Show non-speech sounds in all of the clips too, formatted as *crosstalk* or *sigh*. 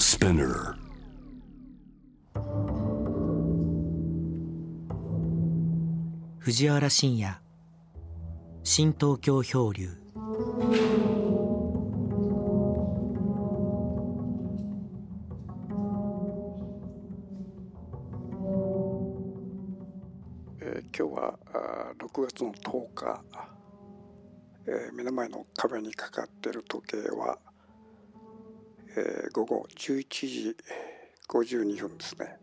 Spinner. 藤原信也。新東京漂流。えー今日はあー6月の10日、えー目の前の壁にかかっている時計は、えー午後11時52分ですね、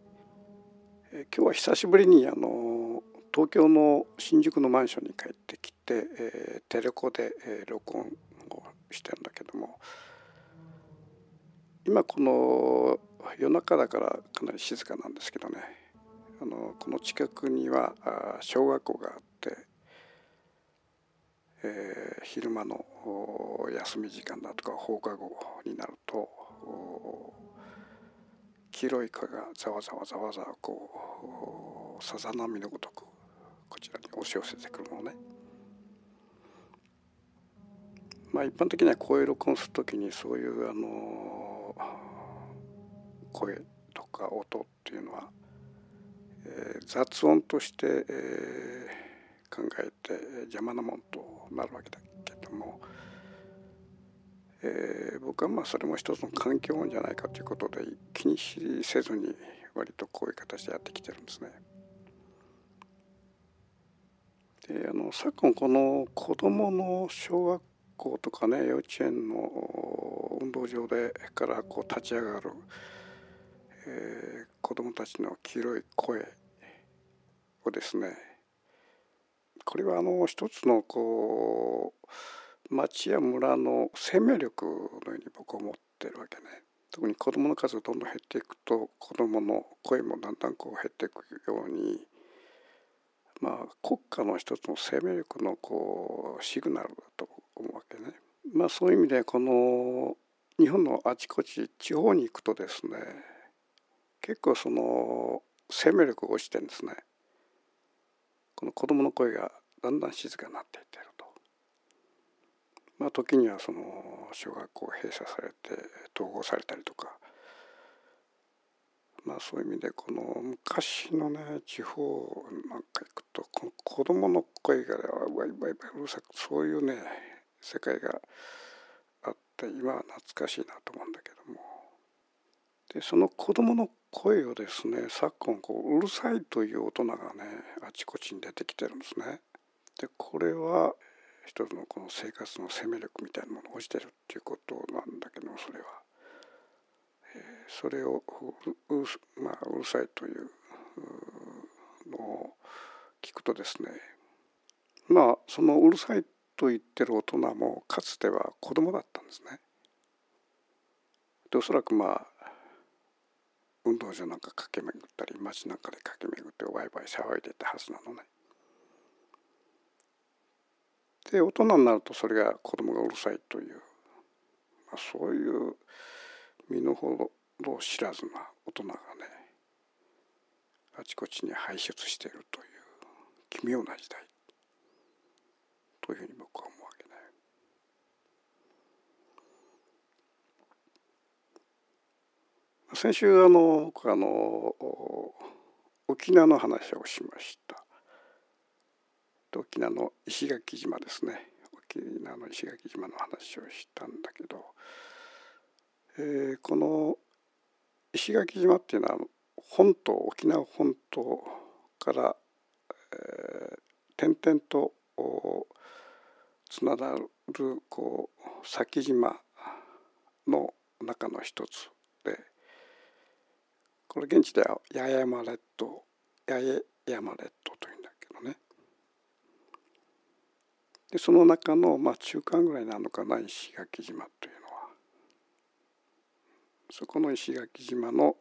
えー今日は久しぶりにあの東京の新宿のマンションに帰ってきて、えーテレコで、えー録音をしてるんだけども今この夜中だからかなり静かなんですけどね。あのこの近くにはあ小学校があって、えー昼間の休み時間だとか放課後になると黄色い蚊がざわざわざわざわこうさざ波のごとくこちらに押し寄せてくるのね。まあ一般的にはこういう録音するときにそういうあの声とか音っていうのはえー雑音として、えー考えて邪魔なもんとなるわけだけども、えー僕はまあそれも一つの環境音じゃないかということで気にせずに割とこういう形でやってきてるんですね。であの昨今この子どもの小学校とかね幼稚園の運動場でからこう立ち上がる、えー子どもたちの黄色い声をですねこれはあの一つのこう町や村の生命力のように僕は思ってるわけね。特に子どもの数がどんどん減っていくと子どもの声もだんだんこう減っていくようにまあ国家の一つの生命力のこうシグナルだと思うわけね。まあそういう意味でこの日本のあちこち地方に行くとですね結構その生命力が落ちてるんですね。この子どもの声がだんだん静かになっていってる。まあ時にはその小学校閉鎖されて統合されたりとかまあそういう意味でこの昔のね地方なんか行くとこの子どもの声がワイワイワイうるさくそういうね世界があって今は懐かしいなと思うんだけどもでその子どもの声をですね昨今こううるさいという大人がねあちこちに出てきてるんですね。でこれは一つのこの生活の生命力みたいなものが落ちてるっていうことなんだけどそれは、えーそれをうまあ、うるさいといううのを聞くとですねまあそのうるさいと言ってる大人もかつては子供だったんですね。でおそらくまあ運動場なんか駆け巡ったり街なんかで駆け巡ってワイワイ騒いでたはずなのね。で大人になるとそれが子供がうるさいという、まあ、そういう身の程を知らずな大人がねあちこちに輩出しているという奇妙な時代というふうに僕は思うわけね。先週あの僕はあの沖縄の話をしました。沖縄の石垣島ですね。沖縄の石垣島の話をしたんだけど、えーこの石垣島っていうのは本島沖縄本島から、えー点々とつながるこう先島の中の一つでこれ現地では八重山列島八重山列島というんだけどねでその中の、まあ、中間ぐらいなのかな石垣島というのはそこの石垣島の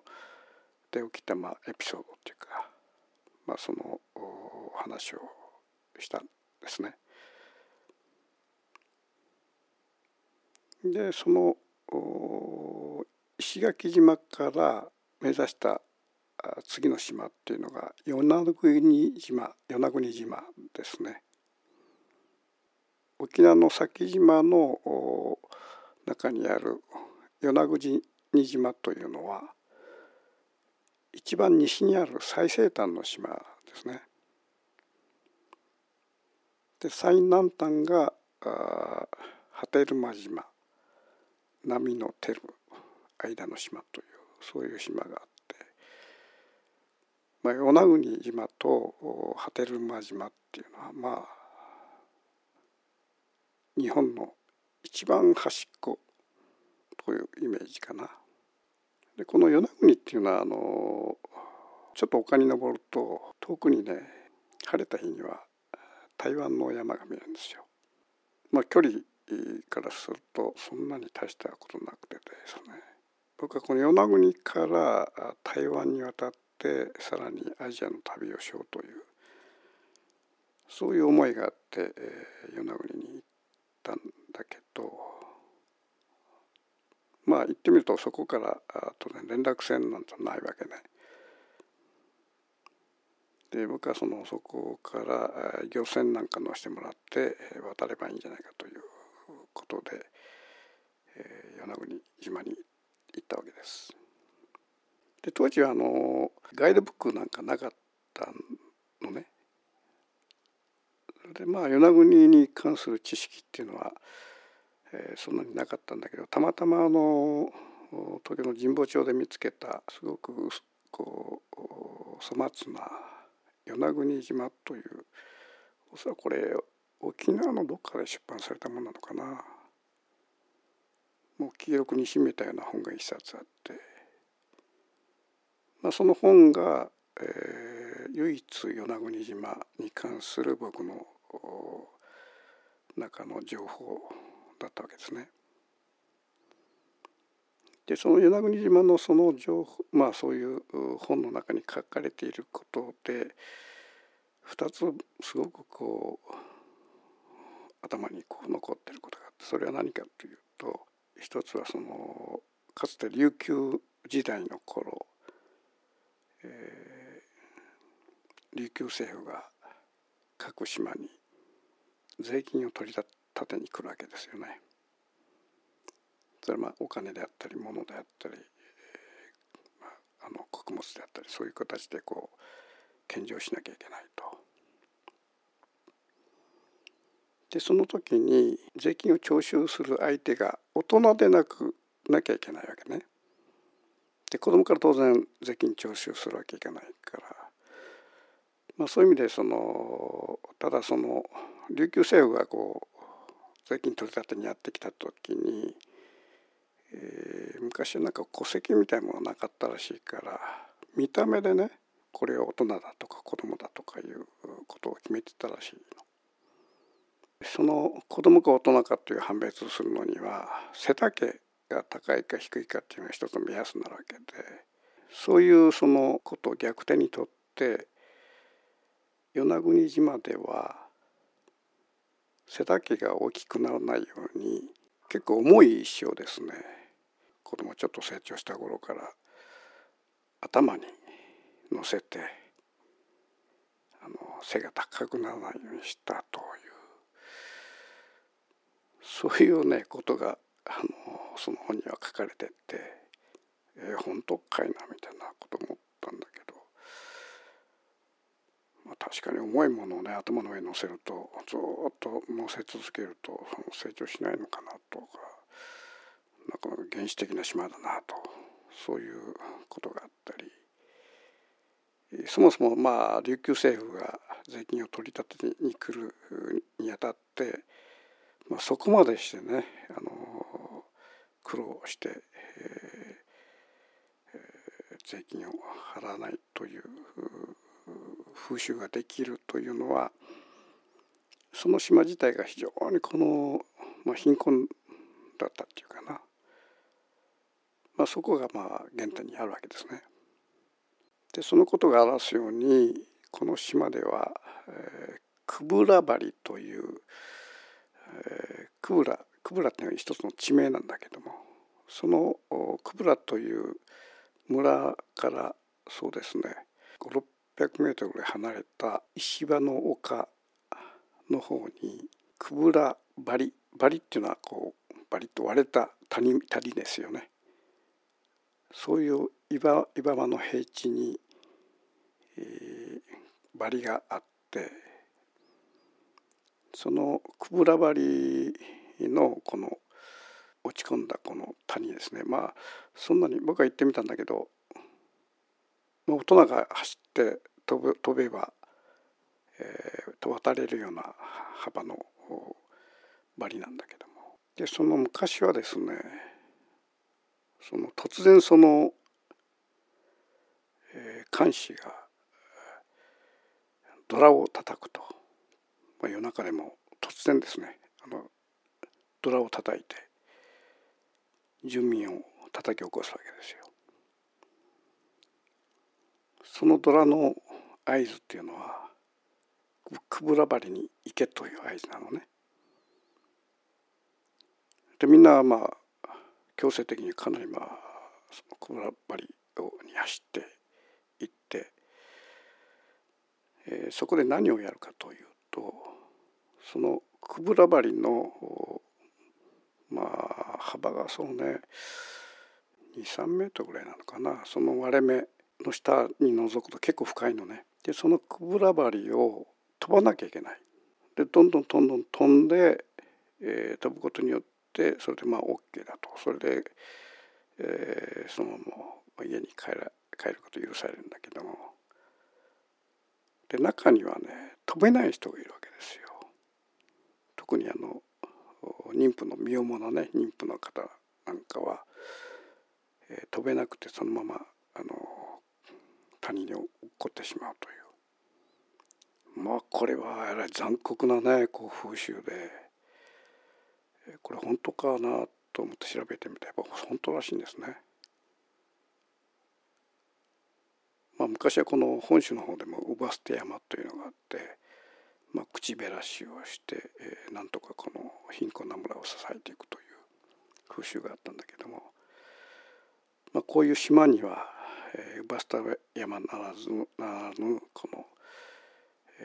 で起きた、まあ、エピソードというか、まあ、その話をしたんですね。でその石垣島から目指した次の島っていうのが与那国島与那国島ですね。沖縄の先島の中にある与那国島というのは一番西にある最西端の島ですね。で最南端が波照間島波の照る間の島というそういう島があって、まあ、与那国島と波照間島っていうのはまあ日本の一番端っこというイメージかな。でこの与那国っていうのはあのちょっと丘に登ると遠くにね晴れた日には台湾の山が見えるんですよ。まあ距離からするとそんなに大したことなくてですね僕はこの与那国から台湾に渡ってさらにアジアの旅をしようというそういう思いがあって、与那国に行ったんだけどまあ行ってみるとそこから当然連絡船なんてないわけね。で僕はそのそこから漁船なんか乗せてもらって渡ればいいんじゃないかということで、えー、与那国島に行ったわけです。で当時はあのガイドブックなんかなかったのね。でまあ与那国に関する知識っていうのは、えー、そんなになかったんだけどたまたまあの東京の神保町で見つけたすごくこう粗末な与那国島というおそらくこれ沖縄のどっかで出版されたものなのかな。もう記録に秘めたような本が一冊あって、まあ、その本が、えー、唯一与那国島に関する僕の中の情報だったわけですね。でその与那国島のその情報まあそういう本の中に書かれていることで2つすごくこう頭にこう残ってることがあってそれは何かというと一つはそのかつて琉球時代の頃、えー、琉球政府が各島に税金を取り立てに来るわけですよね。それはまあお金であったり物であったり、えーまあ、あの穀物であったりそういう形でこう献上しなきゃいけないと。でその時に税金を徴収する相手が大人でなくなきゃいけないわけね。で子供から当然税金徴収するわけいかないから、まあ、そういう意味でそのただその琉球政府がこう税金取り立てにやってきた時に、えー、昔はなんか戸籍みたいなものなかったらしいから見た目でねこれは大人だとか子供だとかいうことを決めてたらしいの。その子供か大人かという判別をするのには背丈が高いか低いかっていうのが一つの目安になるわけでそういうそのことを逆手にとって与那国島では背丈が大きくならないように結構重い石をですね子供ちょっと成長した頃から頭に乗せてあの背が高くならないようにしたというそういうねことがあのその本には書かれてて、えー、本当かいなみたいなこと思ったんだけど、まあ、確かに重いものをね頭の上に乗せるとずっと乗せ続けると成長しないのかなとかなかなか原始的な島だなとそういうことがあったりそもそもまあ琉球政府が税金を取り立てに来るにあたってまあ、そこまでしてねあの苦労して、えー、税金を払わないという風習ができるというのはその島自体が非常にこの、まあ、貧困だったっていうかな、まあ、そこがまあ原点にあるわけですね。でそのことが表すようにこの島では、えー、クブラバリというえー、クブラクブラっていうのは一つの地名なんだけどもそのクブラという村からそうですね600メートルぐらい離れた石場の丘の方にクブラバリバリっていうのはこうバリッと割れた谷谷ですよね。そういう岩岩場の平地に、えー、バリがあってそのくぶら張りのこの落ち込んだこの谷ですね。まあそんなに僕は行ってみたんだけど大人が走って飛ぶ飛べば、えー、渡れるような幅のバリなんだけどもでその昔はですねその突然その、えー、監視がドラを叩くと、まあ、夜中でも突然ですねあのドラを叩いて住民を叩き起こすわけですよ。そのドラの合図っていうのはくぶら張りに行けという合図なのね。でみんなまあ強制的にかなりまあそのくぶら張りに走って行って、えー、そこで何をやるかというとそのくぶら張りのまあ幅がそうね23メートルぐらいなのかなその割れ目の下に覗くと結構深いのね。でそのくぶら針を飛ばなきゃいけない。でどんどんどんどん飛んで、えー、飛ぶことによってそれでまあ OK だとそれで、えー、そのまま家に帰ら帰ること許されるんだけどもで中にはね飛べない人がいるわけですよ。特にあの妊婦の身重なね妊婦の方なんかは、えー、飛べなくてそのままあの谷に落っこってしまうというまあこれはえらい残酷なねこう風習でこれ本当かなと思って調べてみたらやっぱ本当らしいんですね。まあ、昔はこの本州の方でもウバステ山というのがあって、まあ、口減らしをして、えー、なんとかこの貧困な村を支えていくという風習があったんだけども、まあ、こういう島にはえー、バスタ山ならずならぬこの、え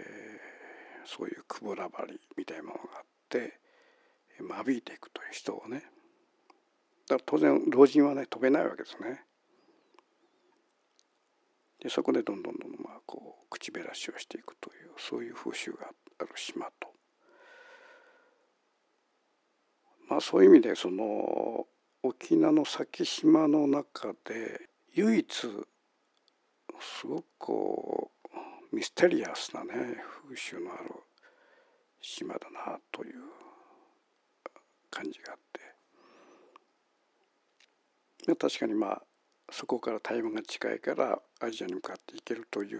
ー、そういうくぶら張りみたいなものがあって間引いていくという人をねだから当然老人はね飛べないわけですね。でそこでどんどんどんどんまあこう口減らしをしていくというそういう風習がある島と。まあそういう意味でその沖縄の先島の中で唯一すごくこうミステリアスなね風習のある島だなという感じがあって確かにまあそこから台湾が近いからアジアに向かっていけるという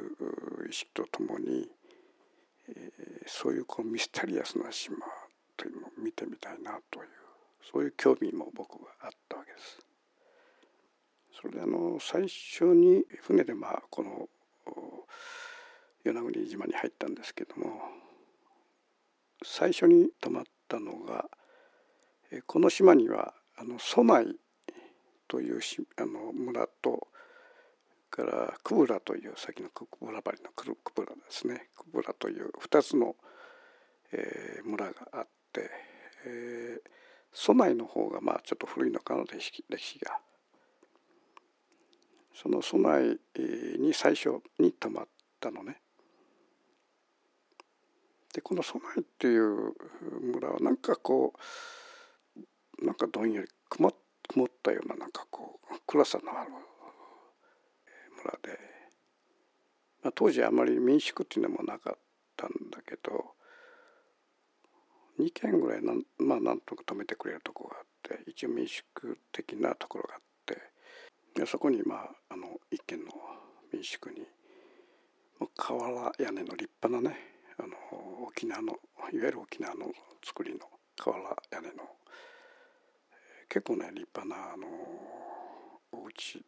意識とともに、えー、そういうこうミステリアスな島というのを見てみたいなというそういう興味も僕はあったわけです。それであの最初に船でまあこの与那国島に入ったんですけども最初に泊まったのがこの島にはあの蘇内というしあの村とからクブラという先のクブラバリのクブラですねクブラという2つの、えー、村があって、えー、蘇内の方がまあちょっと古いのかな歴史が。その備えに最初に泊まったのね。でこの備えっていう村はなんかこうなんかどんより曇ったようななんかこう暗さのある村で、まあ、当時あまり民宿っていうのもなかったんだけど2軒ぐらいなん,、まあ、なんとか泊めてくれるとこがあって一応民宿的なところがあってでそこにまああの一軒の民宿に瓦屋根の立派なねあの沖縄のいわゆる沖縄の造りの瓦屋根の結構ね立派なあのお家で、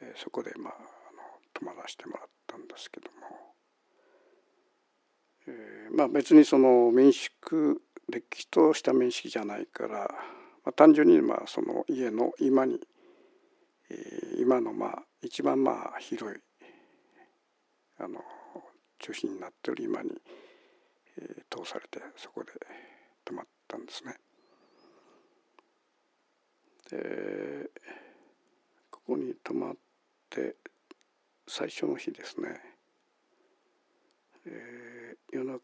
えそこでまああの泊まらせてもらったんですけども、えー、まあ別にその民宿れっきとした民宿じゃないから、まあ、単純にまあその家の居間に今のまあ一番まあ広いあの中心になってる今に、通されてそこで泊まったんですね。でここに泊まって最初の日ですね、えー、夜中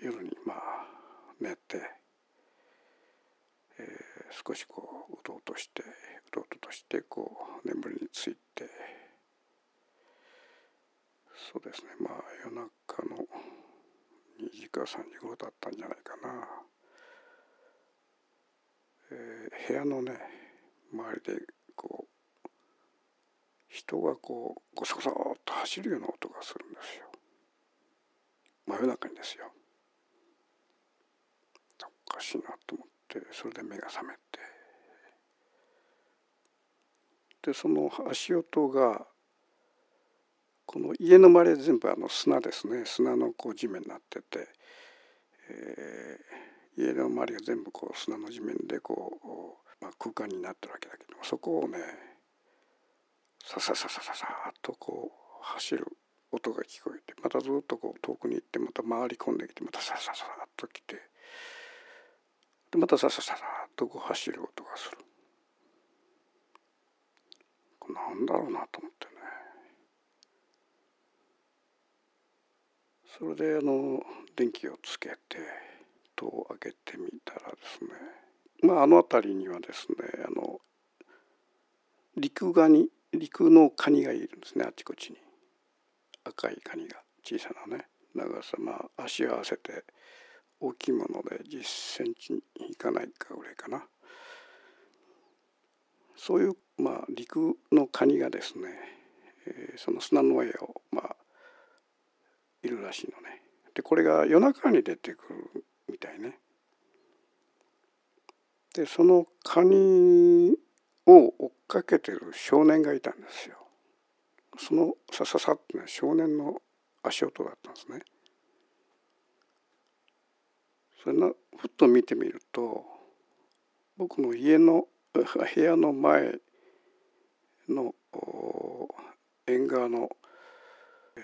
夜にまあ寝て、えー、少しこううとうとしてうとうとしてこう眠りについて。そうですね。まあ夜中の2時か3時頃だったんじゃないかな、えー、部屋のね周りでこう人がこうゴソゴソっと走るような音がするんですよ。真夜中にですよ。おかしいなと思って。それで目が覚めて。でその足音がこの家の周り全部あの砂ですね。砂のこう地面になってて、えー、家の周りが全部こう砂の地面でこう、まあ、空間になってるわけだけどそこをねささささささっとこう走る音が聞こえてまたずっとこう遠くに行ってまた回り込んできてまたさささっと来てでまたさささっとこう走る音がする。これなんだろうなと思ってね。それであの電気をつけて戸を開けてみたらですね。まああの辺りにはですねあの陸ガニ陸のカニがいるんですねあちこちに。赤いカニが小さなね長さまあ足を合わせて大きいもので10センチいかないかぐらいかな。そういうまあ陸のカニがですね、えー、その砂の上をまあいるらしいのね。でこれが夜中に出てくるみたいね。でそのカニを追っかけてる少年がいたんですよ。そのさささってのは少年の足音だったんですね。それなふっと見てみると僕の家の *laughs* 部屋の前の縁側の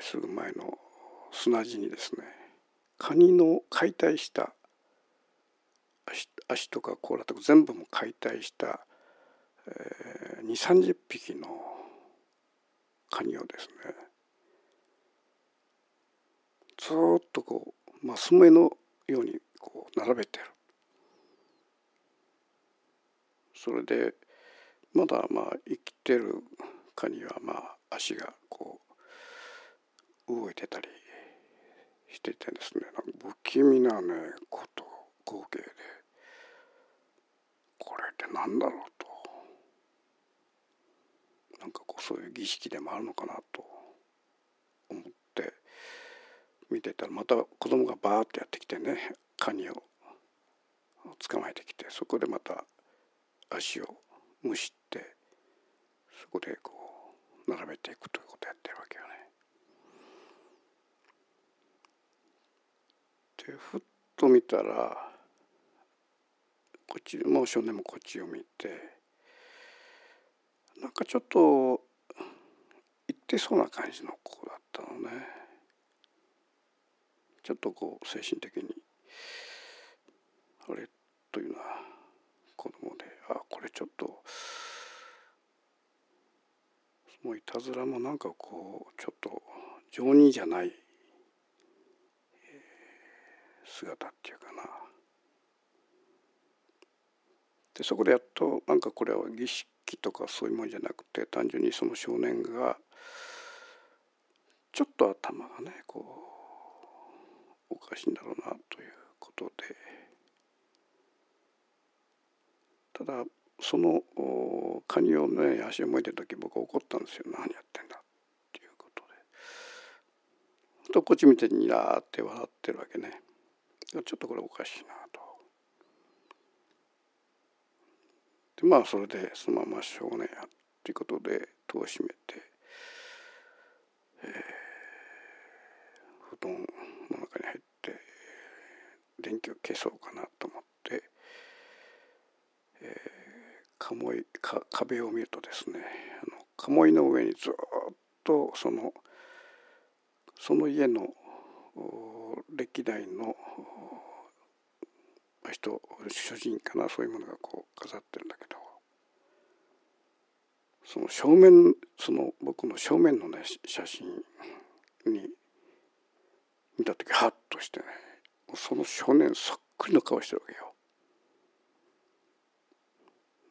すぐ前の砂地にですねカニの解体した足とか甲羅とか全部も解体した、えー、2 3 0匹のカニをですねずっとこうマス目のようにこう並べてる。それでまだまあ生きてるカニはまあ足がこう動いてたりしててですね。不気味なねこと光景で。これって何だろうと。なんかこうそういう儀式でもあるのかなと。思って見てたらまた子供がバーッてやってきてね。カニを捕まえてきてそこでまた足をむしってそこでこう並べていくということをやってるわけよね。でふっと見たらこっちもう少年もこっちを見てなんかちょっと行ってそうな感じの子だったのねちょっとこう精神的にあれというのは子供であこれちょっともういたずらもなんかこうちょっと情にじゃない姿っていうかな。でそこでやっとなんかこれは儀式とかそういうもんじゃなくて単純にその少年がちょっと頭がねこうおかしいんだろうなという。ことで。ただそのカニをね足を向いてる時僕怒ったんですよ。何やってんだっていうことで。とこっち見てにらーって笑ってるわけね。ちょっとこれおかしいなと。でまあそれでそのまましょうねやっていうことで戸を閉めて、えー、布団の中に入って。電気を消そうかなと思って、えー、鴨居か壁を見るとですねあの鴨居の上にずっとそのその家の歴代の人主人かなそういうものがこう飾ってるんだけどその正面その僕の正面のね写真に見た時ハッとしてねその少年そっくりの顔してるわけよ。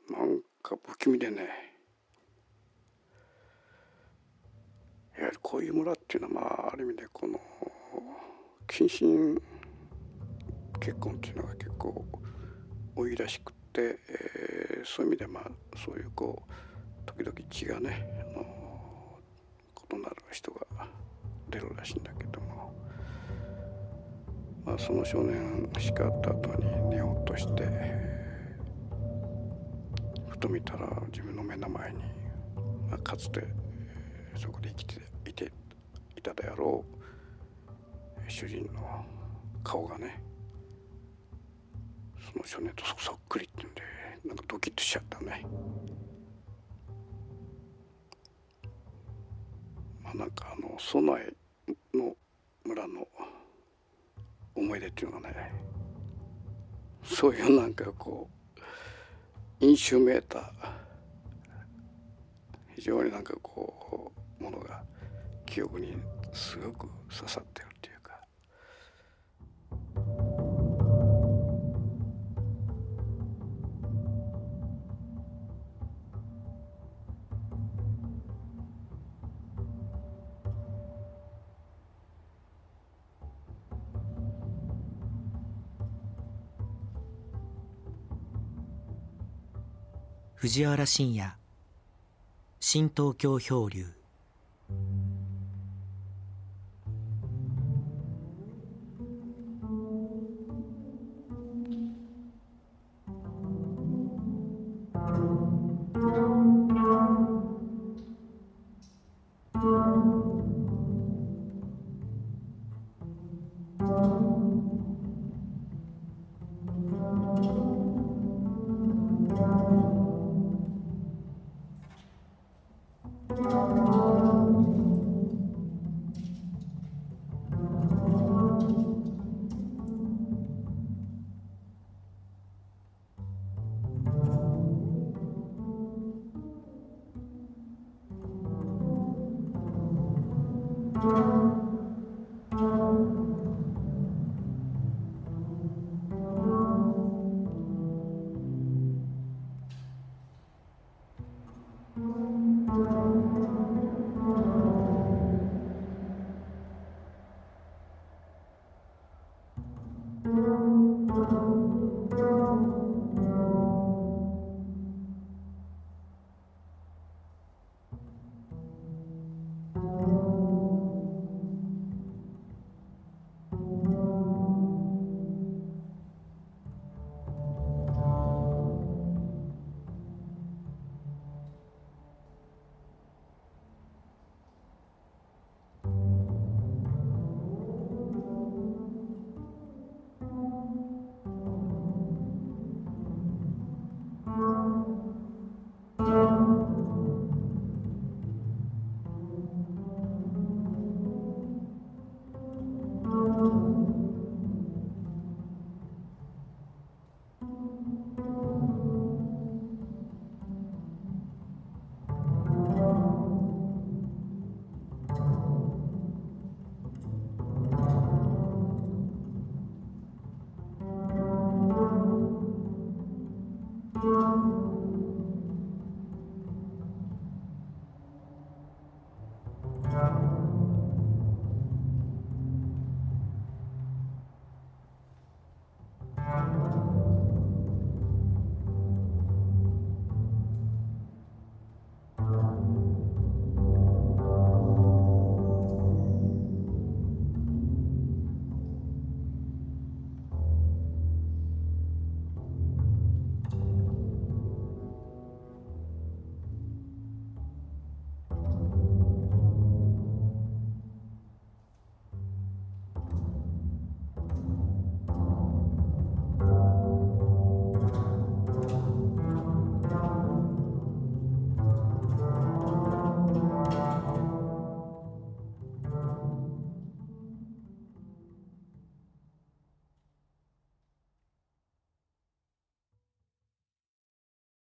なんか不気味でねやはりこういう村っていうのはまあある意味でこの近親結婚っていうのが結構多いらしくて、えー、そういう意味でまあそういうこう時々血がねあの異なる人が出るらしいんだけども、まあ、その少年叱った後に寝ようとしてふと見たら自分の目の前に、まあ、かつてそこで生きていていたであろう主人の顔がねその少年とそっくりってんでなんかドキッとしちゃったね。まあ、なんかあの備えの村の思い出っていうのがねそういうなんかこう印象めいた非常になんかこうものが記憶にすごく刺さってる。藤原信也。新東京漂流。